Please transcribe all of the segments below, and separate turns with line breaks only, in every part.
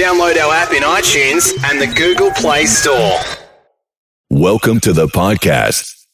Download our app in iTunes and the Google Play Store.
Welcome to the podcast.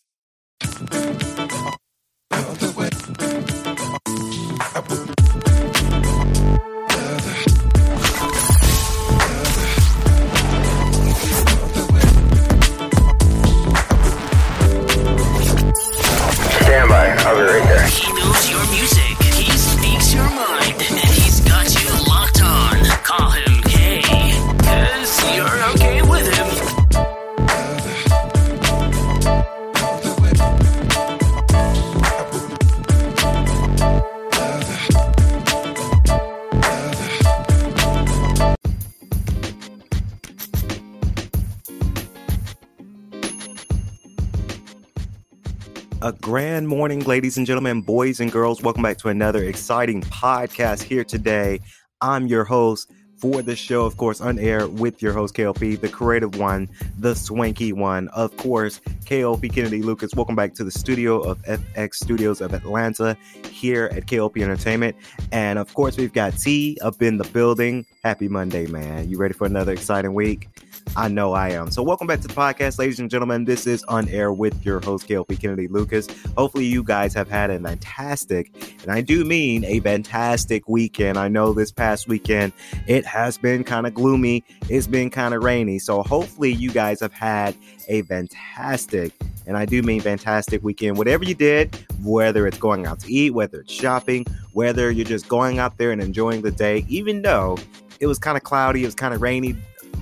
A grand morning, ladies and gentlemen, boys and girls. Welcome back to another exciting podcast here today. I'm your host for the show, of course, on air with your host, KLP, the creative one, the swanky one, of course, KLP Kennedy Lucas. Welcome back to the studio of FX Studios of Atlanta here at KLP Entertainment. And of course, we've got T up in the building. Happy Monday, man. You ready for another exciting week? I know I am. So, welcome back to the podcast, ladies and gentlemen. This is On Air with your host, KLP Kennedy Lucas. Hopefully, you guys have had a fantastic, and I do mean a fantastic weekend. I know this past weekend it has been kind of gloomy, it's been kind of rainy. So, hopefully, you guys have had a fantastic, and I do mean fantastic weekend. Whatever you did, whether it's going out to eat, whether it's shopping, whether you're just going out there and enjoying the day, even though it was kind of cloudy, it was kind of rainy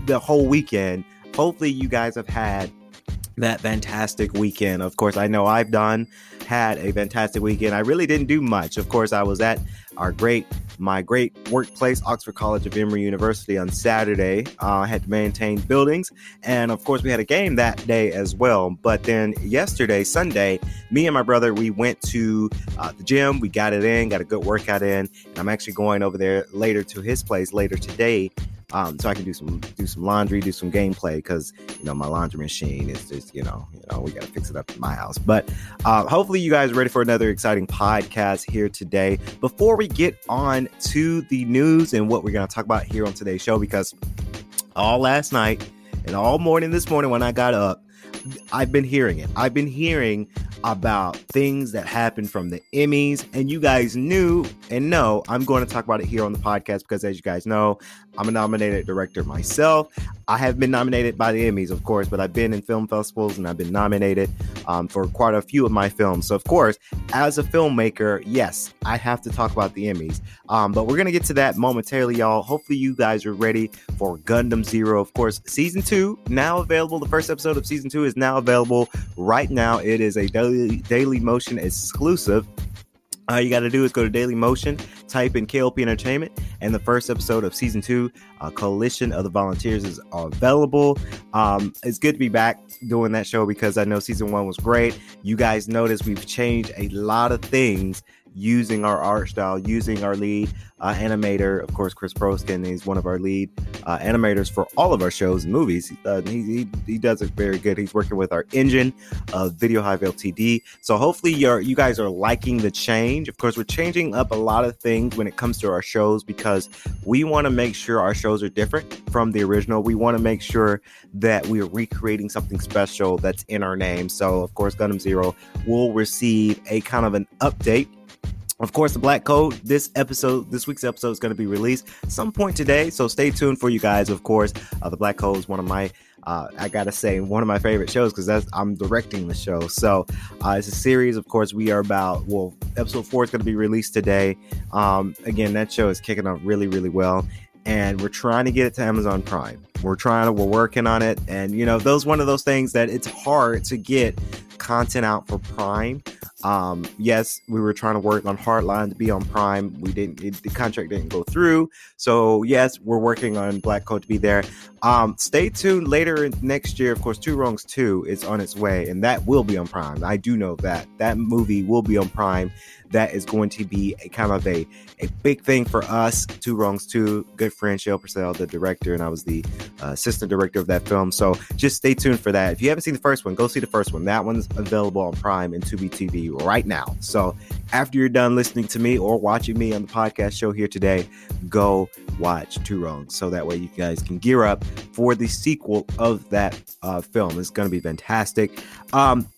the whole weekend. Hopefully, you guys have had that fantastic weekend. Of course, I know I've done had a fantastic weekend. I really didn't do much. Of course, I was at our great my great workplace, Oxford College of Emory University, on Saturday. Uh, I had to maintain buildings, and of course, we had a game that day as well. But then yesterday, Sunday, me and my brother we went to uh, the gym. We got it in, got a good workout in, and I'm actually going over there later to his place later today um, so I can do some do some laundry, do some gameplay because you know my laundry machine is just you know you know we got to fix it up in my house. But uh, hopefully you guys are ready for another exciting podcast here today. Before we get on to the news and what we're going to talk about here on today's show, because all last night and all morning this morning when I got up, I've been hearing it. I've been hearing about things that happened from the Emmys, and you guys knew and know I'm going to talk about it here on the podcast because, as you guys know, I'm a nominated director myself. I have been nominated by the Emmys, of course, but I've been in film festivals and I've been nominated um, for quite a few of my films. So, of course, as a filmmaker, yes, I have to talk about the Emmys. Um, but we're going to get to that momentarily, y'all. Hopefully, you guys are ready for Gundam Zero. Of course, season two now available. The first episode of season two is now available right now. It is a daily, daily motion exclusive. All you got to do is go to Daily Motion, type in KLP Entertainment, and the first episode of season two, uh, Coalition of the Volunteers, is available. Um, it's good to be back doing that show because I know season one was great. You guys notice we've changed a lot of things using our art style, using our lead uh, animator, of course, Chris Proskin. He's one of our lead uh, animators for all of our shows and movies. Uh, he, he, he does it very good. He's working with our engine of Video Hive LTD. So hopefully you're, you guys are liking the change. Of course, we're changing up a lot of things when it comes to our shows because we want to make sure our shows are different from the original. We want to make sure that we are recreating something special that's in our name. So, of course, Gundam Zero will receive a kind of an update of course, the Black Code. This episode, this week's episode, is going to be released some point today. So stay tuned for you guys. Of course, uh, the Black Code is one of my, uh, I gotta say, one of my favorite shows because that's I'm directing the show. So uh, it's a series. Of course, we are about. Well, episode four is going to be released today. Um, again, that show is kicking off really, really well, and we're trying to get it to Amazon Prime. We're trying to. We're working on it, and you know, those one of those things that it's hard to get content out for Prime. Um, yes, we were trying to work on Hardline to be on Prime. We didn't, it, the contract didn't go through. So, yes, we're working on Black Code to be there. Um, stay tuned later next year. Of course, Two Wrongs 2 is on its way, and that will be on Prime. I do know that. That movie will be on Prime. That is going to be a kind of a, a big thing for us. Two Wrongs 2, good friend Shale Purcell, the director, and I was the uh, assistant director of that film. So just stay tuned for that. If you haven't seen the first one, go see the first one. That one's available on Prime and Tubi TV right now. So after you're done listening to me or watching me on the podcast show here today, go watch Two Wrongs so that way you guys can gear up for the sequel of that uh, film. It's going to be fantastic. Um,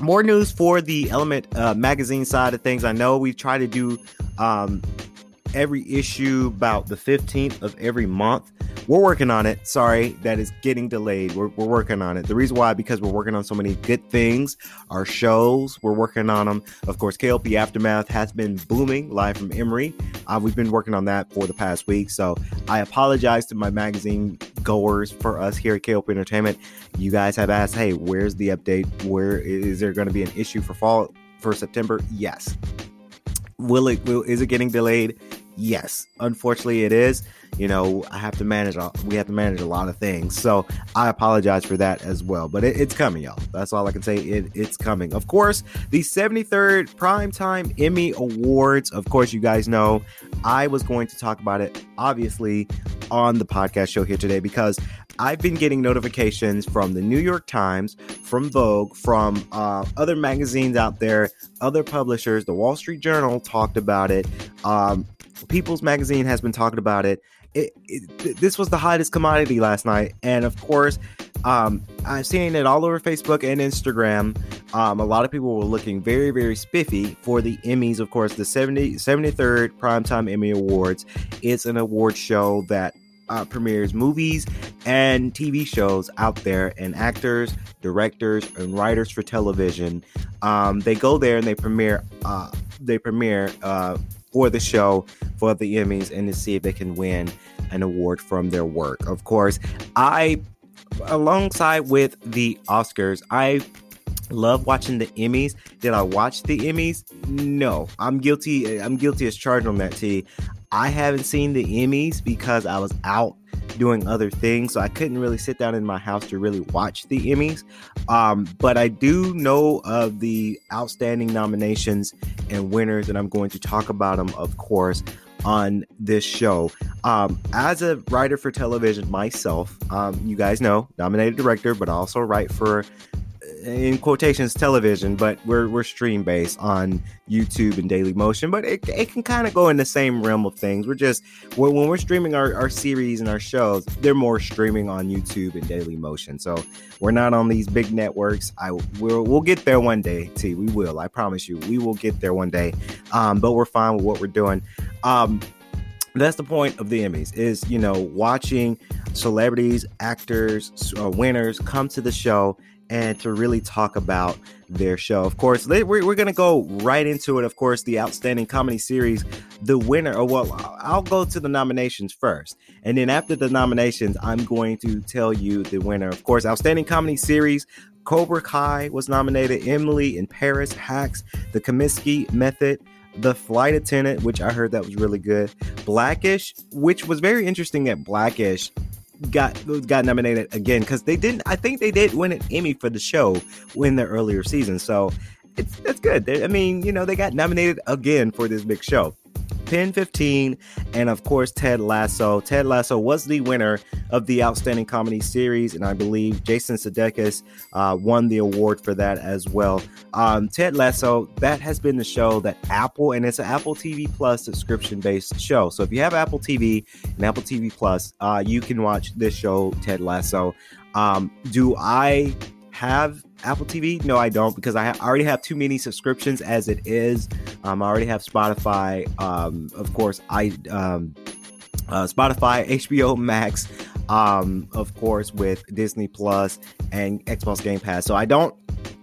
more news for the Element uh, magazine side of things. I know we try to do um, every issue about the 15th of every month. We're working on it. Sorry that is getting delayed. We're, we're working on it. The reason why, because we're working on so many good things. Our shows, we're working on them. Of course, KLP Aftermath has been booming live from Emory. Uh, we've been working on that for the past week. So I apologize to my magazine goers for us here at KLP Entertainment. You guys have asked, hey, where's the update? Where is there going to be an issue for fall for September? Yes. Will it will is it getting delayed? Yes. Unfortunately it is. You know, I have to manage we have to manage a lot of things. So I apologize for that as well. But it, it's coming, y'all. That's all I can say. It, it's coming. Of course, the 73rd Primetime Emmy Awards. Of course, you guys know I was going to talk about it, obviously, on the podcast show here today because I've been getting notifications from the New York Times, from Vogue, from uh, other magazines out there, other publishers. The Wall Street Journal talked about it. Um, People's Magazine has been talking about it. It, it. This was the hottest commodity last night, and of course, um, I've seen it all over Facebook and Instagram. Um, a lot of people were looking very, very spiffy for the Emmys. Of course, the 70, 73rd Primetime Emmy Awards. It's an award show that uh, premieres movies and TV shows out there, and actors, directors, and writers for television. Um, they go there and they premiere. Uh, they premiere uh, for the show for the Emmys and to see if they can win an award from their work. Of course, I, alongside with the Oscars, I love watching the Emmys. Did I watch the Emmys? No, I'm guilty. I'm guilty as charged on that. T. I haven't seen the Emmys because I was out doing other things, so I couldn't really sit down in my house to really watch the Emmys. Um, but I do know of the outstanding nominations and winners, and I'm going to talk about them, of course, on this show. Um, as a writer for television myself, um, you guys know, nominated director, but also write for in quotations television, but we're we're stream based on YouTube and Daily Motion. But it, it can kind of go in the same realm of things. We're just when, when we're streaming our, our series and our shows, they're more streaming on YouTube and Daily Motion. So we're not on these big networks. I will we'll get there one day. T, we will. I promise you, we will get there one day. Um, but we're fine with what we're doing. Um, that's the point of the Emmys is you know watching celebrities, actors, uh, winners come to the show and to really talk about their show. Of course, we're, we're going to go right into it. Of course, the Outstanding Comedy Series, the winner, well, I'll go to the nominations first. And then after the nominations, I'm going to tell you the winner. Of course, Outstanding Comedy Series, Cobra Kai was nominated, Emily in Paris, Hacks, The Kominsky Method, the flight attendant, which I heard that was really good. Blackish, which was very interesting at Blackish got got nominated again because they didn't. I think they did win an Emmy for the show in the earlier season, so it's that's good. They, I mean, you know, they got nominated again for this big show. Pen 15, and of course, Ted Lasso. Ted Lasso was the winner of the Outstanding Comedy Series, and I believe Jason Sudeikis uh, won the award for that as well. Um, Ted Lasso, that has been the show that Apple, and it's an Apple TV Plus subscription based show. So if you have Apple TV and Apple TV Plus, uh, you can watch this show, Ted Lasso. Um, do I have Apple TV? No, I don't because I already have too many subscriptions as it is. Um, I already have Spotify. Um, of course, I um, uh, Spotify, HBO Max, um, of course, with Disney Plus and Xbox Game Pass. So I don't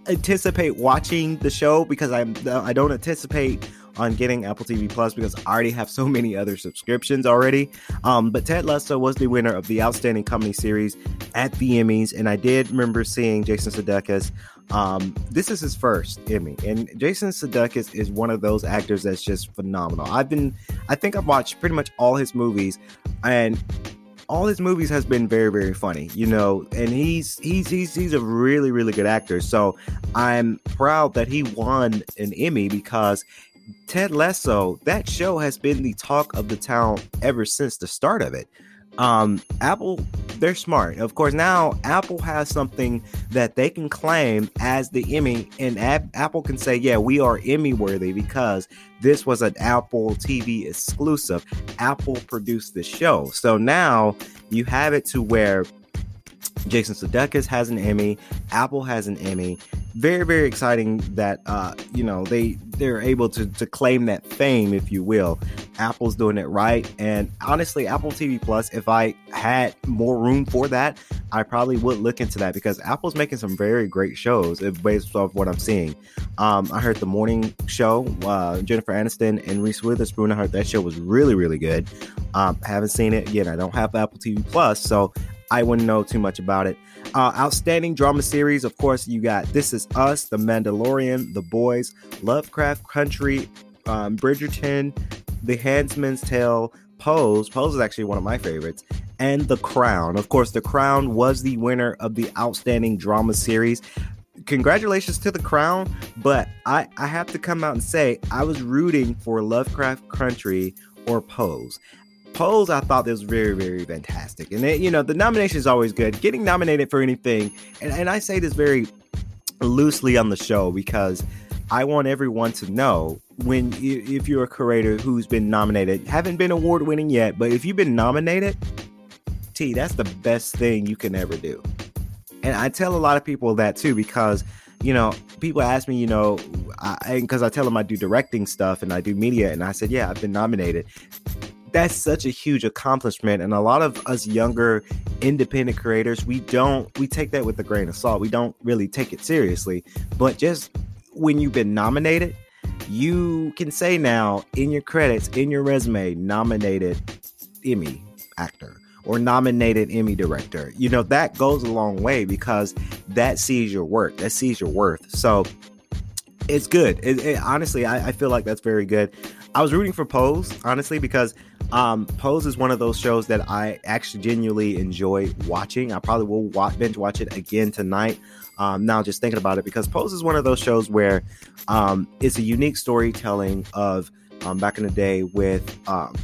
anticipate watching the show because I'm I don't anticipate on getting Apple TV Plus because I already have so many other subscriptions already. Um, but Ted Lasso was the winner of the Outstanding Comedy Series at the Emmys, and I did remember seeing Jason Sudeikis. Um, this is his first Emmy, and Jason Sudeikis is one of those actors that's just phenomenal. I've been, I think I've watched pretty much all his movies, and all his movies has been very very funny you know and he's he's he's he's a really really good actor so i'm proud that he won an emmy because ted lasso that show has been the talk of the town ever since the start of it. Um apple they're smart. Of course now apple has something that they can claim as the emmy and apple can say yeah we are emmy worthy because this was an apple tv exclusive. Apple produced the show. So now you have it to where Jason Sudeikis has an Emmy, Apple has an Emmy. Very, very exciting that uh, you know they they're able to to claim that fame, if you will. Apple's doing it right, and honestly, Apple TV Plus. If I had more room for that, I probably would look into that because Apple's making some very great shows based off what I'm seeing. Um, I heard the morning show, uh, Jennifer Aniston and Reese Witherspoon. I heard that show was really, really good. Um, haven't seen it yet. I don't have Apple TV Plus, so I wouldn't know too much about it. Uh, outstanding drama series, of course, you got This Is Us, The Mandalorian, The Boys, Lovecraft Country, um, Bridgerton, The Handmaid's Tale, Pose. Pose is actually one of my favorites, and The Crown. Of course, The Crown was the winner of the outstanding drama series. Congratulations to The Crown, but I, I have to come out and say I was rooting for Lovecraft Country or Pose. Pose, I thought this was very, very fantastic. And, it, you know, the nomination is always good. Getting nominated for anything, and, and I say this very loosely on the show because I want everyone to know when you, if you're a creator who's been nominated, haven't been award winning yet, but if you've been nominated, T, that's the best thing you can ever do. And I tell a lot of people that too because you know, people ask me, you know, because I, I, tell them I do directing stuff and I do media, and I said, yeah, I've been nominated that's such a huge accomplishment. And a lot of us younger independent creators we don't we take that with a grain of salt. We don't really take it seriously. But just when you've been nominated you can say now in your credits in your resume nominated emmy actor or nominated emmy director. You know that goes a long way because that sees your work that sees your worth. So it's good. It, it, honestly I, I feel like that's very good i was rooting for pose honestly because um, Pose is one of those shows that I actually genuinely enjoy watching. I probably will watch, binge watch it again tonight. Um, now, just thinking about it, because Pose is one of those shows where um, it's a unique storytelling of um, back in the day with um,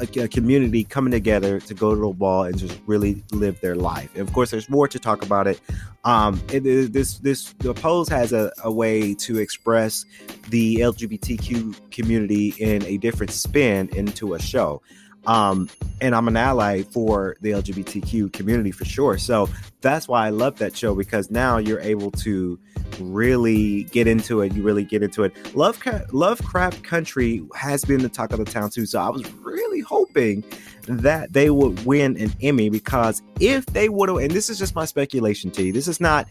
a, a, community coming together to go to the ball and just really live their life. And of course, there's more to talk about it. Um, it, it this this the pose has a, a way to express the LGBTQ community in a different spin into a show. Um, and I'm an ally for the LGBTQ community for sure. So that's why I love that show because now you're able to really get into it. You really get into it. Love Lovecraft Country has been the talk of the town too. So I was really hoping that they would win an Emmy because if they would have, and this is just my speculation to you, this is not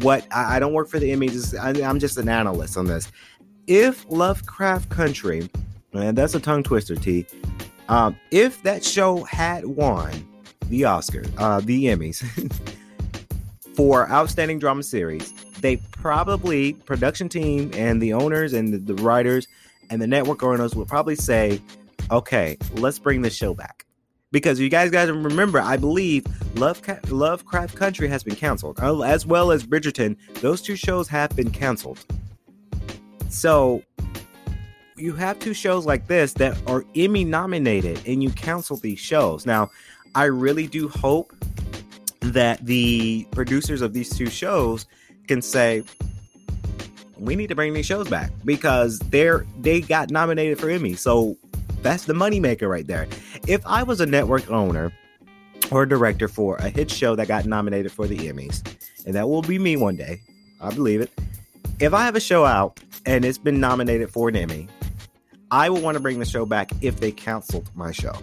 what I, I don't work for the Emmys. I, I'm just an analyst on this. If Lovecraft Country, and that's a tongue twister, T um, if that show had won the Oscar, uh, the Emmys for Outstanding Drama Series, they probably production team and the owners and the, the writers and the network owners would probably say, "Okay, let's bring the show back." Because you guys to remember, I believe Love Lovecraft Country has been canceled, uh, as well as Bridgerton. Those two shows have been canceled. So you have two shows like this that are Emmy nominated and you cancel these shows. Now, I really do hope that the producers of these two shows can say we need to bring these shows back because they're they got nominated for Emmy. So that's the moneymaker right there. If I was a network owner or director for a hit show that got nominated for the Emmys, and that will be me one day, I believe it. If I have a show out and it's been nominated for an Emmy, I would want to bring the show back if they canceled my show.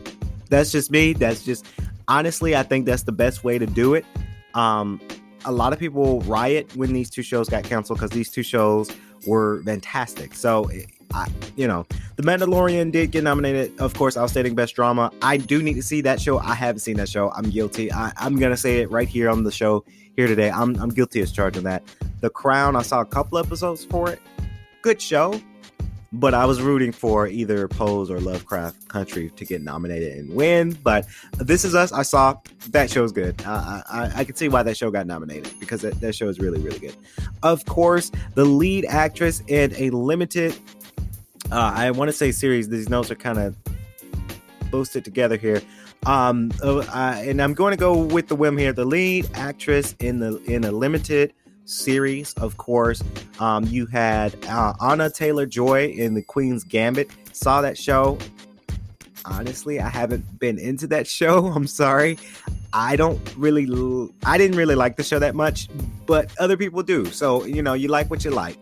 That's just me. That's just honestly, I think that's the best way to do it. Um, a lot of people riot when these two shows got canceled because these two shows were fantastic. So, I, you know, The Mandalorian did get nominated, of course, outstanding best drama. I do need to see that show. I haven't seen that show. I'm guilty. I, am gonna say it right here on the show here today. I'm I'm guilty as charged of that. The Crown. I saw a couple episodes for it. Good show but I was rooting for either Pose or Lovecraft Country to get nominated and win. But This Is Us, I saw that show's good. Uh, I, I can see why that show got nominated because that, that show is really, really good. Of course, the lead actress in a limited, uh, I want to say series, these notes are kind of boosted together here. Um, uh, and I'm going to go with the whim here. The lead actress in the in a limited series, of course. Um, you had uh, Anna Taylor Joy in The Queen's Gambit. Saw that show. Honestly, I haven't been into that show. I'm sorry. I don't really, I didn't really like the show that much, but other people do. So, you know, you like what you like.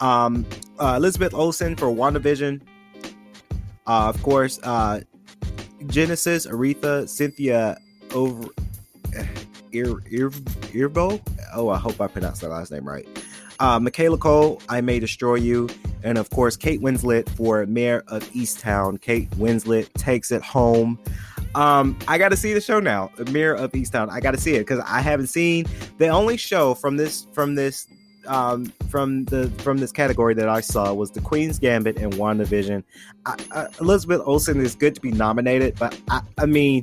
Um, uh, Elizabeth Olsen for WandaVision. Uh, of course, uh, Genesis, Aretha, Cynthia over Ir, Ir, Irbo. Oh, I hope I pronounced that last name right. Uh, Michaela Coel, I May Destroy You. And of course, Kate Winslet for Mare of Easttown. Kate Winslet takes it home. Um, I got to see the show now, Mare of Easttown. I got to see it because I haven't seen the only show from this from this um, from the from this category that I saw was the Queen's Gambit and WandaVision. I, I, Elizabeth Olsen is good to be nominated, but I, I mean,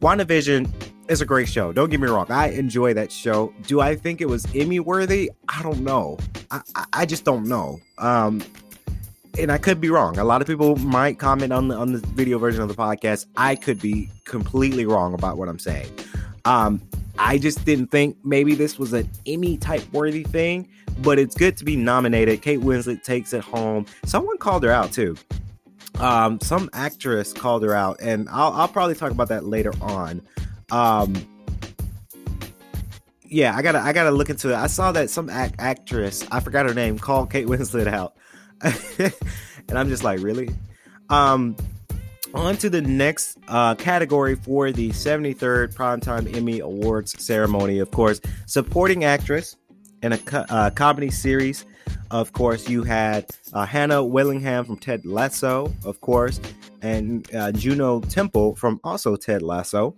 WandaVision is a great show. Don't get me wrong. I enjoy that show. Do I think it was Emmy worthy? I don't know. I, I, I just don't know. Um, and I could be wrong. A lot of people might comment on the on the video version of the podcast. I could be completely wrong about what I'm saying. Um, I just didn't think maybe this was an Emmy type worthy thing, but it's good to be nominated. Kate Winslet takes it home. Someone called her out too. Um, some actress called her out, and I'll, I'll probably talk about that later on. Um, yeah, I gotta I gotta look into it. I saw that some act- actress, I forgot her name, called Kate Winslet out, and I'm just like, really? Um, on to the next uh, category for the 73rd Primetime Emmy Awards ceremony. Of course, supporting actress in a co- uh, comedy series. Of course, you had uh, Hannah Waddingham from Ted Lasso, of course, and uh, Juno Temple from also Ted Lasso.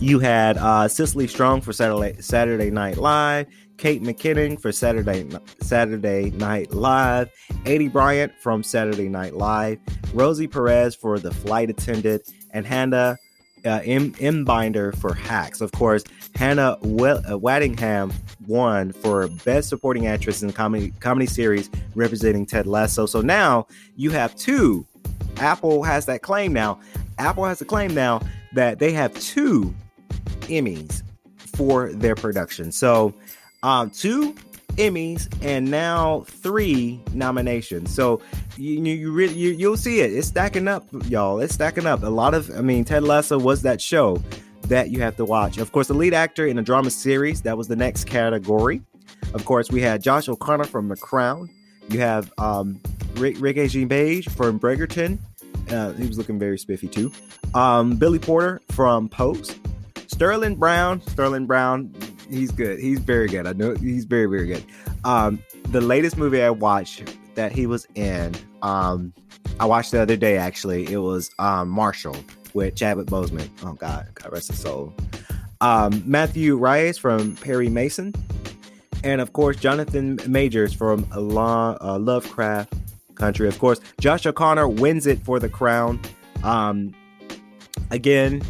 You had uh, Cecily Strong for Saturday Saturday Night Live, Kate McKinnon for Saturday Saturday Night Live, Aidy Bryant from Saturday Night Live, Rosie Perez for The Flight Attendant, and Hannah uh, M. M. Binder for Hacks. Of course, Hannah uh, Waddingham won for Best Supporting Actress in comedy comedy series representing Ted Lasso. So now you have two. Apple has that claim now. Apple has a claim now that they have two Emmys for their production. So, um, two Emmys and now three nominations. So you you really you, you'll see it. It's stacking up, y'all. It's stacking up. A lot of I mean, Ted Lasso was that show that you have to watch. Of course, the lead actor in a drama series that was the next category. Of course, we had Josh O'Connor from The Crown. You have um, Rick Regé-Jean from Bridgerton. Uh, he was looking very spiffy too. Um, Billy Porter from Pose. Sterling Brown, Sterling Brown, he's good. He's very good. I know he's very, very good. Um, the latest movie I watched that he was in, um, I watched the other day actually. It was um, Marshall with Chadwick Boseman. Oh God, God rest his soul. Um, Matthew Rhys from Perry Mason, and of course Jonathan Majors from Lo- uh, Lovecraft Country. Of course, Josh O'Connor wins it for the crown. Um, again,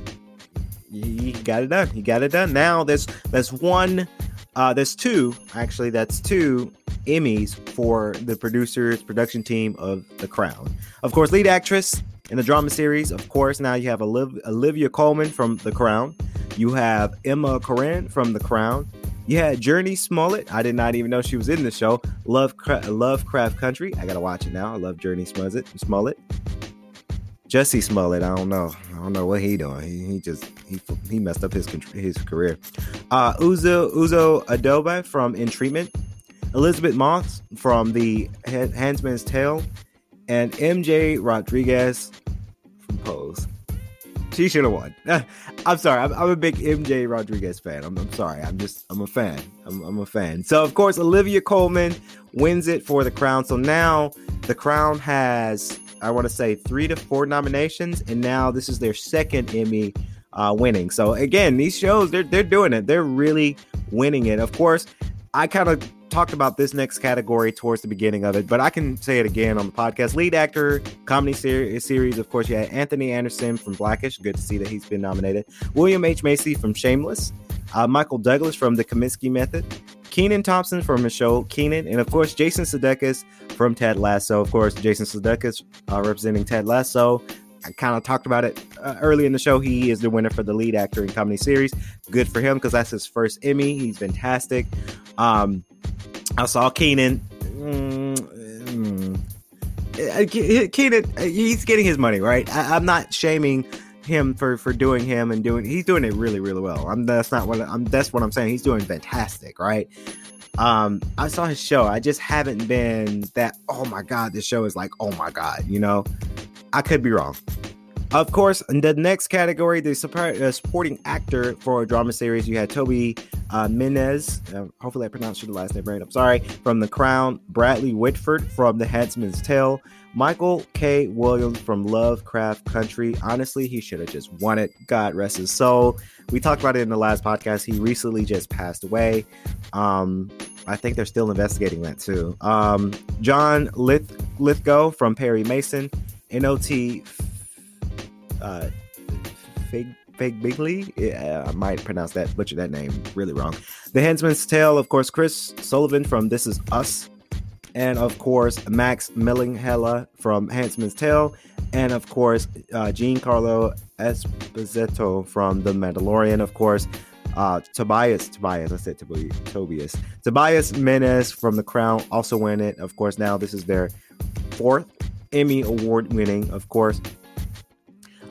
he got it done. He got it done. Now there's there's one, uh, there's two actually. That's two Emmys for the producers production team of The Crown. Of course, lead actress in the drama series. Of course, now you have Oliv- Olivia Colman from The Crown. You have Emma Corrin from The Crown. You had Jurnee Smollett. I did not even know she was in the show. Love Lovecraft Country. I gotta watch it now. I love Jurnee Smollett. Smollett. Jussie Smollett, I don't know. I don't know what he doing. He, he just he he messed up his his career. Uh, Uzo Uzo Aduba from In Treatment, Elisabeth Moss from The Handsman's Tale, and MJ Rodriguez from Pose. She should have won. I'm sorry. I'm, I'm, a big MJ Rodriguez fan. I'm, I'm, sorry. I'm just I'm a fan. I'm, I'm a fan. So of course Olivia Colman wins it for the crown. So now the crown has I want to say three to four nominations, and now this is their second Emmy uh, winning. So again, these shows they're they're doing it. They're really winning it. Of course, I kind of talked about this next category towards the beginning of it, but I can say it again on the podcast. Lead actor, comedy ser- series. Of course, you had Anthony Anderson from Blackish. Good to see that he's been nominated. William H. Macy from Shameless. Uh, Michael Douglas from The Kominsky Method. Kenan Thompson from show Kenan, and of course Jason Sudeikis from Ted Lasso. Of course, Jason Sudeikis uh, representing Ted Lasso. I kind of talked about it uh, early in the show. He is the winner for the lead actor in comedy series. Good for him because that's his first Emmy. He's fantastic. Um, I saw Kenan. Mm, mm, Kenan, he's getting his money right. I, I'm not shaming him for for doing him and doing he's doing it really really well. I'm that's not what I'm that's what I'm saying. He's doing fantastic, right? Um, I saw his show. I just haven't been that. Oh my god, this show is like oh my god. You know, I could be wrong. Of course, in the next category, the uh, supporting actor for a drama series, you had Toby uh, Menez. Uh, hopefully, I pronounced your last name right. I'm sorry. From The Crown, Bradley Whitford from The Handmaid's Tale, Michael K. Williams from Lovecraft Country. Honestly, he should have just won it. God rest his soul. We talked about it in the last podcast. He recently just passed away. Um, I think they're still investigating that too. Um, John Lith- Lithgow from Perry Mason, NOT uh, Fig Fig Bigley. Yeah, I might pronounce that butcher that name really wrong. The Handmaid's Tale, of course, Chris Sullivan from This Is Us, and of course Max Minghella from Handmaid's Tale, and of course uh, Giancarlo Esposito from The Mandalorian, of course. Uh, Tobias, Tobias, I said Tobias, Tobias Menez from The Crown also win it. Of course, now this is their fourth Emmy award winning, of course,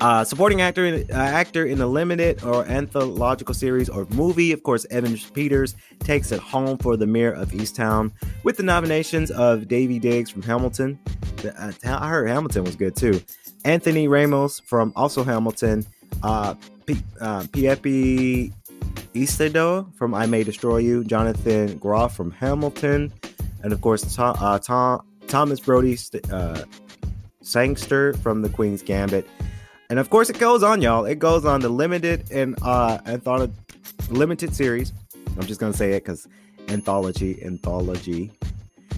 uh, supporting actor, uh, actor in a limited or anthological series or movie, of course, Evan Peters takes it home for the Mare of Easttown with the nominations of Daveed Diggs from Hamilton. Uh, I heard Hamilton was good too. Anthony Ramos from also Hamilton. Uh, P- uh, Piepi from I May Destroy You. Jonathan Groff from Hamilton, and of course uh, Tom Thomas Brodie uh, Sangster from The Queen's Gambit. And of course, it goes on, y'all. It goes on the limited and uh, anthology, limited series. I'm just gonna say it because anthology, anthology.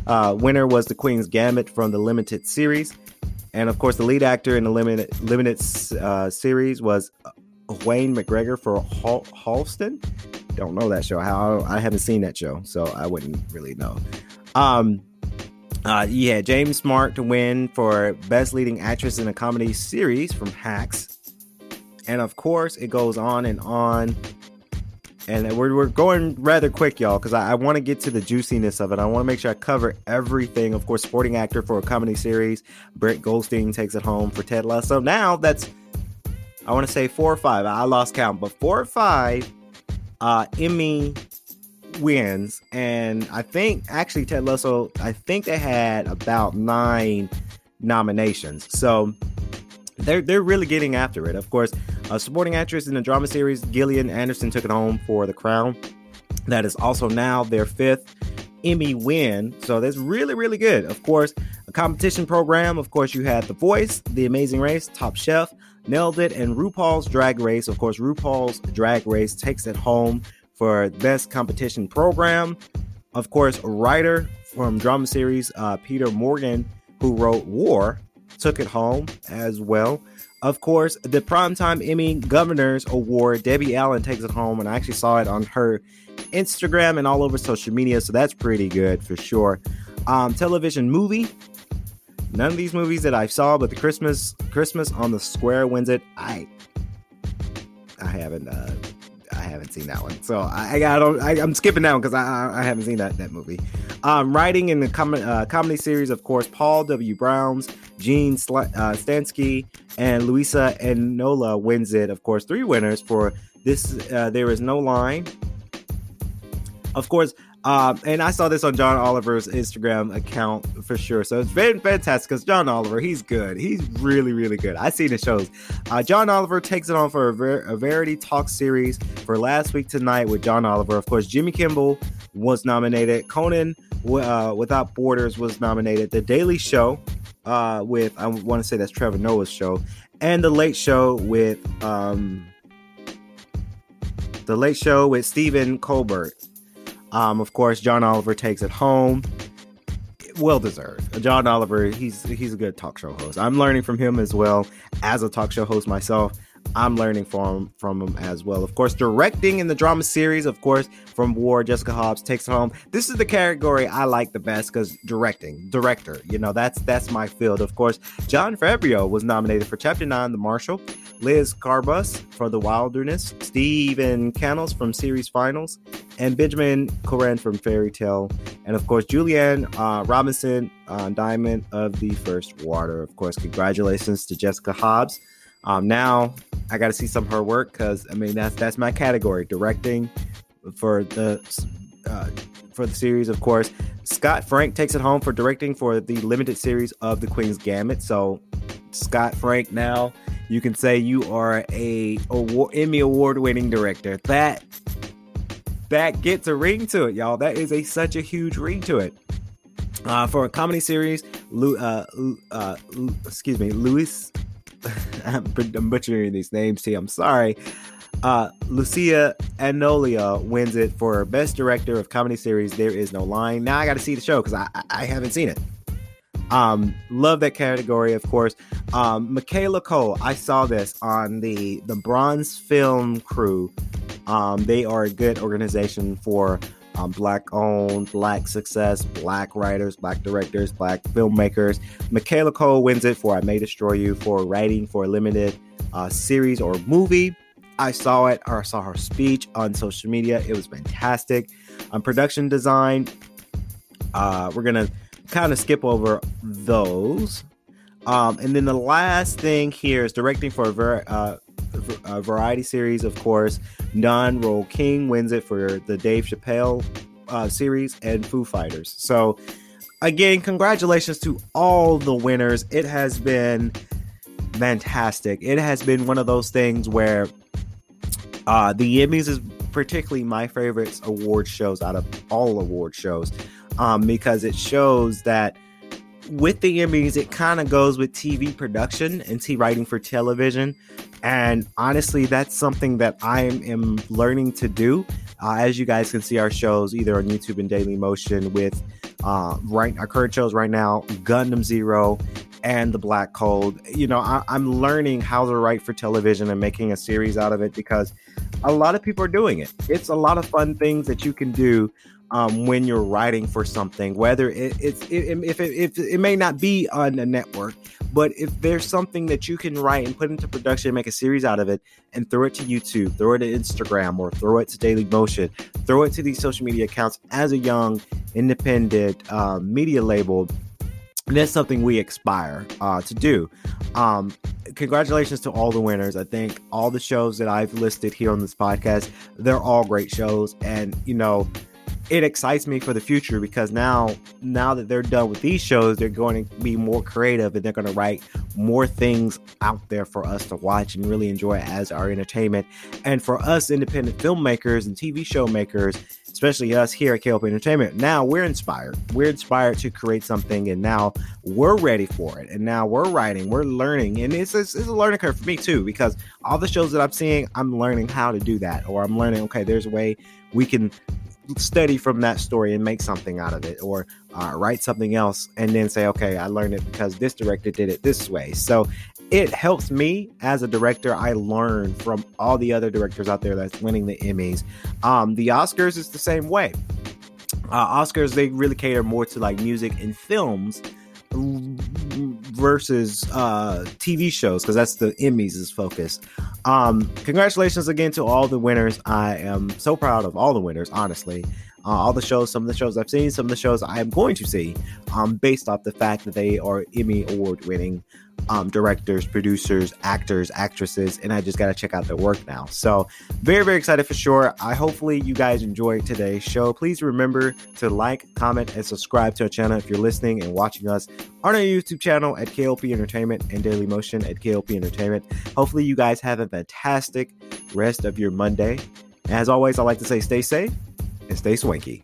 Uh, winner was the Queen's Gambit from the limited series, and of course, the lead actor in the limited limited uh, series was uh, Wayne McGregor for Hal- Halston. Don't know that show. How I haven't seen that show, so I wouldn't really know. Um, uh, yeah, James Smart to win for Best Leading Actress in a Comedy Series from Hacks. And of course, it goes on and on. And we're, we're going rather quick, y'all, because I, I want to get to the juiciness of it. I want to make sure I cover everything. Of course, supporting actor for a comedy series. Brett Goldstein takes it home for Ted Lasso. Now that's, I want to say four or five. I lost count, but four or five uh, Emmy wins, and I think actually Ted Lasso, I think they had about nine nominations. So they're they're really getting after it. Of course, a supporting actress in the drama series, Gillian Anderson took it home for The Crown. That is also now their fifth Emmy win. So that's really, really good. Of course, a competition program. Of course, you had The Voice, The Amazing Race, Top Chef, Nailed It, and RuPaul's Drag Race. Of course, RuPaul's Drag Race takes it home for Best Competition Program. Of course, writer from drama series uh, Peter Morgan, who wrote War, took it home as well. Of course, the Primetime Emmy Governors Award, Debbie Allen takes it home, and I actually saw it on her Instagram and all over social media, so that's pretty good for sure. Um, television movie. None of these movies that I saw, but the Christmas Christmas on the Square wins it. I I haven't uh, I haven't seen that one, so I, I, don't. I, am skipping that one because I, I haven't seen that that movie. Um, writing in the com- uh, comedy series, of course, Paul W. Brown's, Gene Sl- uh, Stansky, and Luisa Enola wins it. Of course, three winners for this. Uh, there is no line. Of course, um, and I saw this on John Oliver's Instagram account for sure. So it's been fantastic because John Oliver, he's good. He's really, really good. I see the shows. Uh, John Oliver takes it on for a, ver- a Verity Talk series for last week tonight with John Oliver. Of course, Jimmy Kimmel was nominated. Conan uh, Without Borders was nominated. The Daily Show uh, with, I want to say that's Trevor Noah's show. And The Late Show with, um, The Late Show with Stephen Colbert. Um, of course, John Oliver takes it home. Well deserved. John Oliver, he's he's a good talk show host. I'm learning from him as well as a talk show host myself. I'm learning from from him as well. Of course, directing in the drama series, of course, from War, Jessica Hobbs takes it home. This is the category I like the best because directing, director, you know, that's that's my field. Of course, Jon Favreau was nominated for Chapter Nine, The Marshal. Liz Garbus for The Wilderness, Steven Canals from Series Finals, and Benjamin Caron from Fairy Tale, and of course Julie Anne uh, Robinson, uh, Diamond of the First Water. Of course, congratulations to Jessica Hobbs. Um, now I got to see some of her work because I mean that's that's my category, directing for the uh, for the series. Of course, Scott Frank takes it home for directing for the limited series of The Queen's Gambit. So Scott Frank now you can say you are a award, Emmy award winning director. That that gets a ring to it, y'all. That is a such a huge ring to it. Uh, for a comedy series, Lu, uh, uh, excuse me, Luis. I'm butchering these names here. I'm sorry. Uh, Lucia Aniello wins it for best director of comedy series. There is no line. Now I got to see the show because I, I haven't seen it. Um, love that category, of course. Um, Michaela Coel, I saw this on the the Bronze Film Crew. Um, they are a good organization for um, black owned, black success, black writers, black directors, black filmmakers. Michaela Coel wins it for I May Destroy You for writing for a limited uh, series or movie. I saw it or I saw her speech on social media. It was fantastic. On production design, uh, we're gonna kind of skip over those. Um, and then the last thing here is directing for a, ver- uh, a variety series, of course. Don Roy King wins it for the Dave Chappelle uh, series and Foo Fighters. So, again, congratulations to all the winners. It has been fantastic. It has been one of those things where uh, the Emmys is particularly my favorite award shows out of all award shows um, because it shows that with the Emmys, it kind of goes with TV production and T writing for television. And honestly, that's something that I am learning to do. Uh, as you guys can see, our shows either on YouTube and Daily Motion with uh, right our current shows right now, Gundam Zero and The Black Code. You know, I, I'm learning how to write for television and making a series out of it because a lot of people are doing it. It's a lot of fun things that you can do um, when you're writing for something, whether it, it's it, if it, if it may not be on a network, but if there's something that you can write and put into production, make a series out of it, and throw it to YouTube, throw it to Instagram, or throw it to Daily Motion, throw it to these social media accounts as a young independent uh, media label. That's something we aspire uh, to do. Um, congratulations to all the winners. I think all the shows that I've listed here on this podcast, they're all great shows. And, you know, it excites me for the future because now now that they're done with these shows they're going to be more creative and they're going to write more things out there for us to watch and really enjoy as our entertainment and for us independent filmmakers and tv show makers especially us here at KLP Entertainment, now we're inspired. We're inspired to create something, and now we're ready for it. And now we're writing, we're learning, and it's, it's, it's a learning curve for me too, because all the shows that I'm seeing, I'm learning how to do that, or I'm learning, okay, there's a way we can study from that story and make something out of it or uh, write something else and then say okay i learned it because this director did it this way. So it helps me as a director i learn from all the other directors out there that's winning the emmys. Um, the oscars is the same way. Uh, oscars they really cater more to like music and films versus uh, TV shows because that's the Emmys' focus. Um, congratulations again to all the winners. I am so proud of all the winners, honestly. Uh, all the shows, some of the shows I've seen, some of the shows I am going to see, um, based off the fact that they are Emmy award winning um, directors, producers, actors, actresses, and I just got to check out their work now. So, very, very excited for sure. I hopefully you guys enjoyed today's show. Please remember to like, comment, and subscribe to our channel if you're listening and watching us on our YouTube channel at KLP Entertainment and Daily Motion at KLP Entertainment. Hopefully, you guys have a fantastic rest of your Monday. as always, I like to say stay safe and stay swanky.